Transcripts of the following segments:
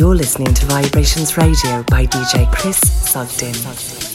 You're listening to Vibrations Radio by DJ Chris Sugden.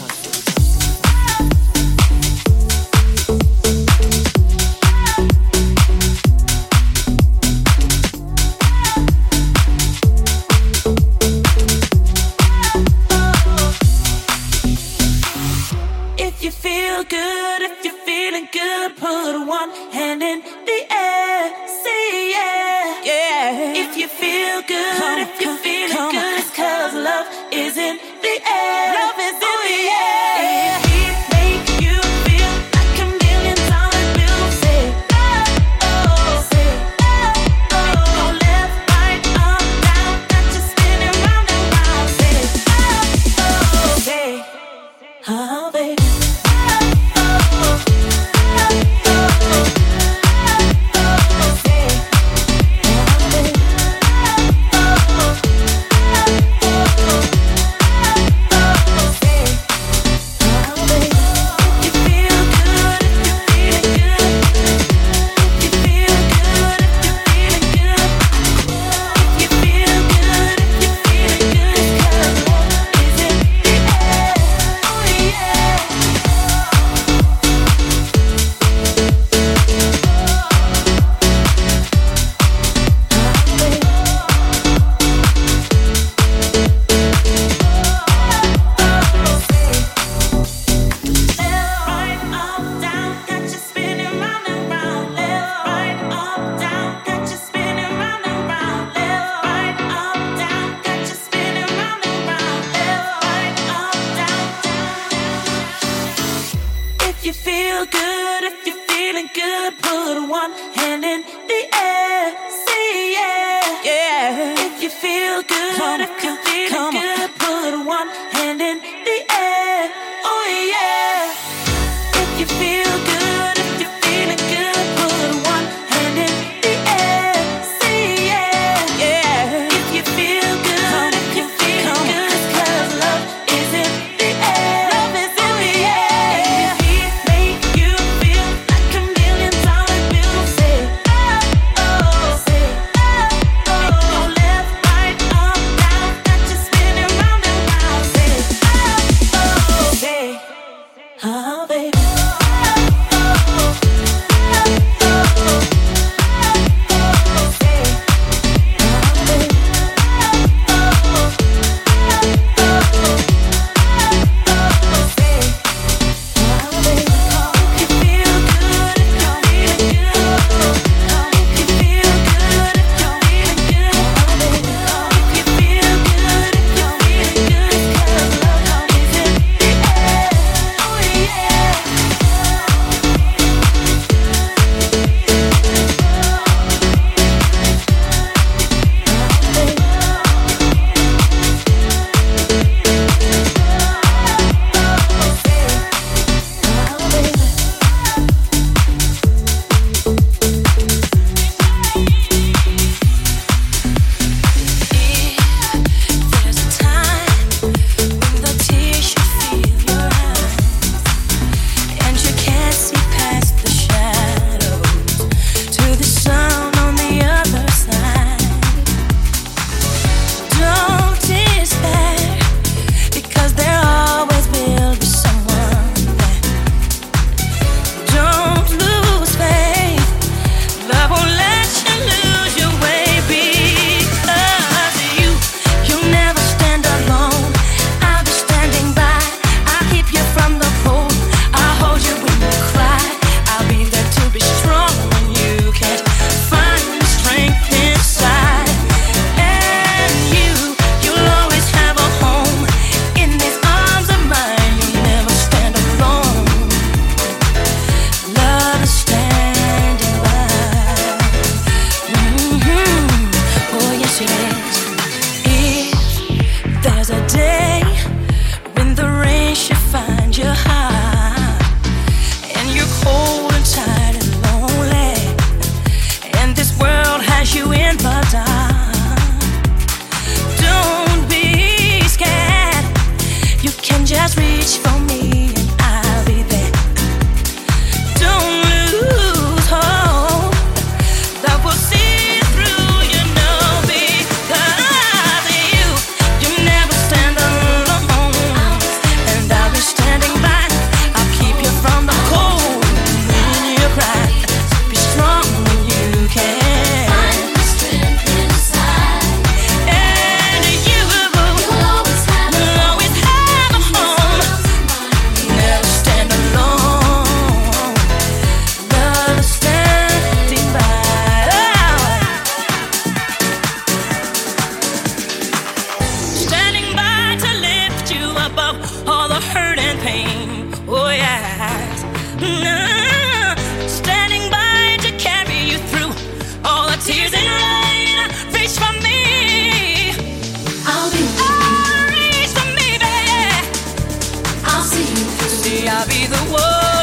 I'll be the one.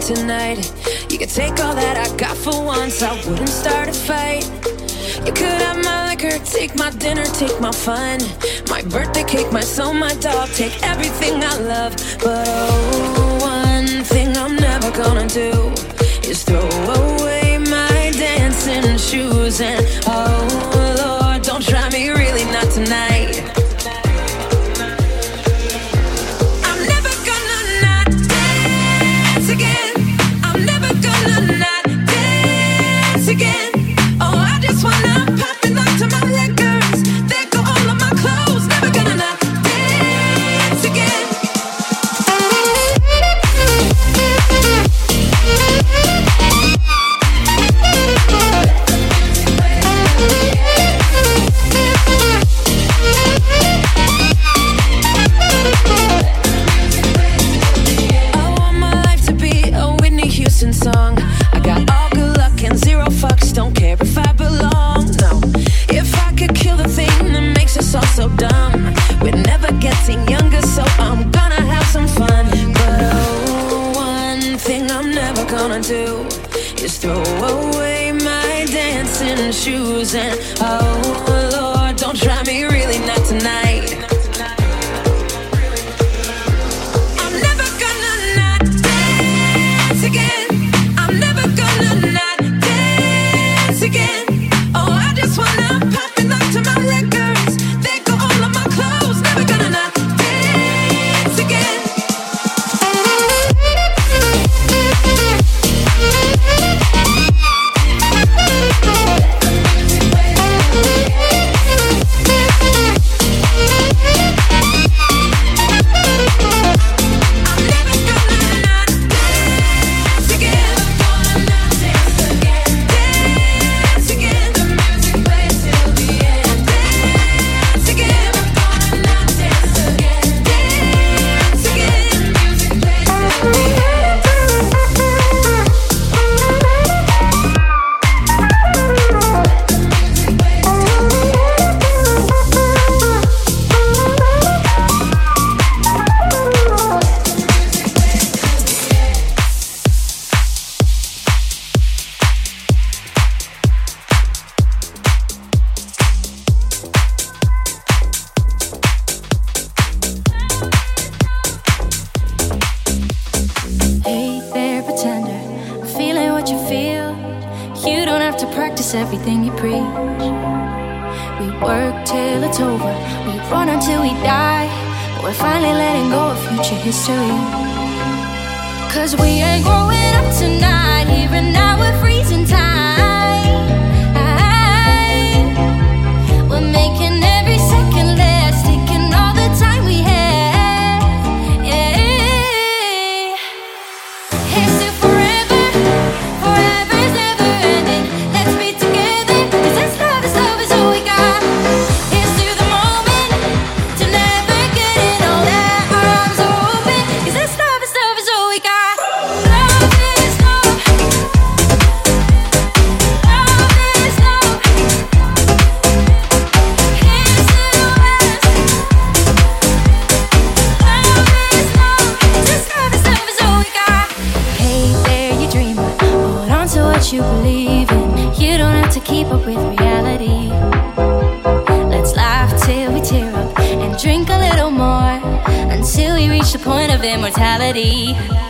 On tonight. You could take all that I got for once, I wouldn't start a fight. You could have my liquor, take my dinner, take my fun. My birthday cake, my soul, my dog, take everything I love. But oh, one thing I'm never gonna do is throw away my dancing shoes. And oh, Lord, don't try me really not tonight. We work till it's over. We run until we die. But we're finally letting go of future history. Cause we ain't growing up tonight. Even now we're free. mortality.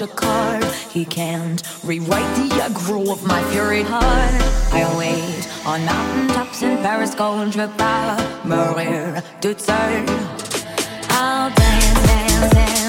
Michelangelo to carve. He can't rewrite the aggro of my fury heart. I wait on mountaintops in Paris, going to Maria to I'll dance, dance, dance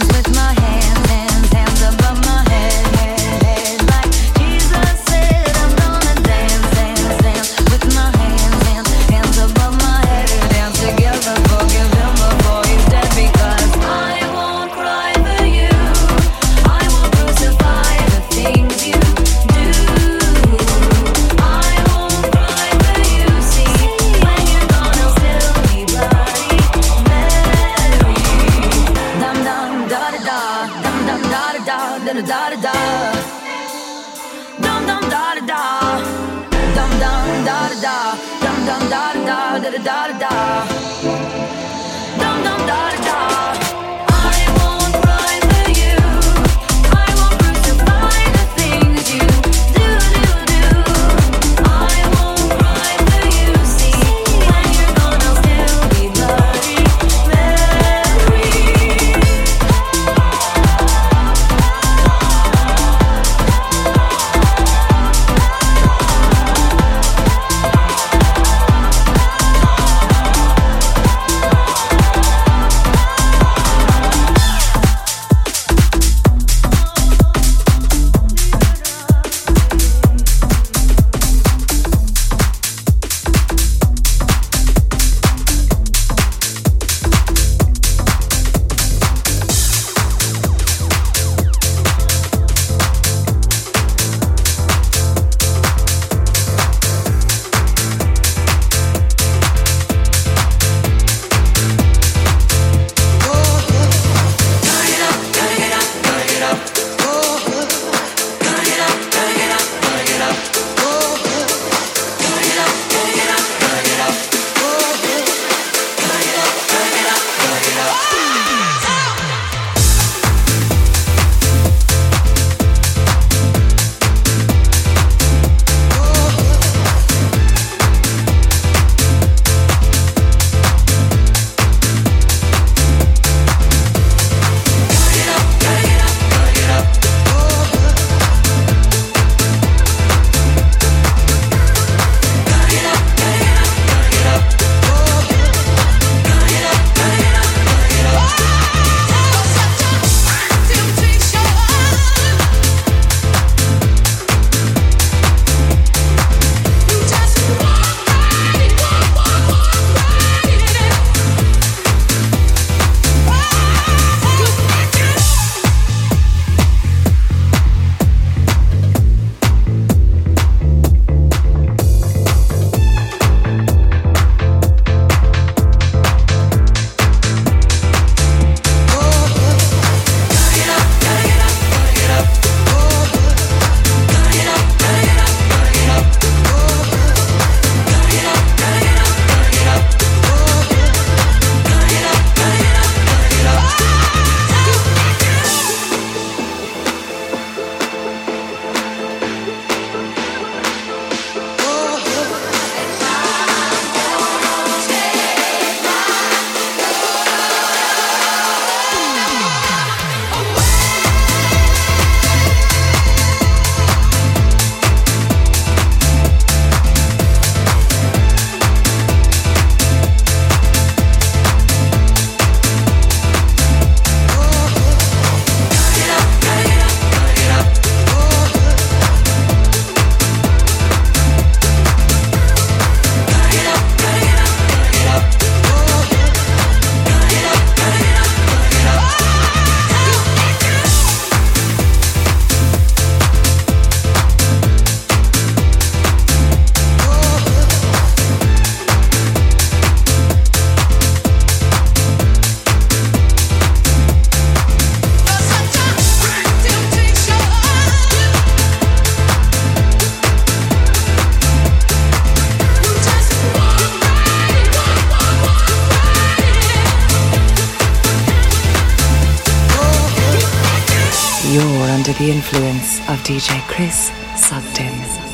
DJ Chris Sugden.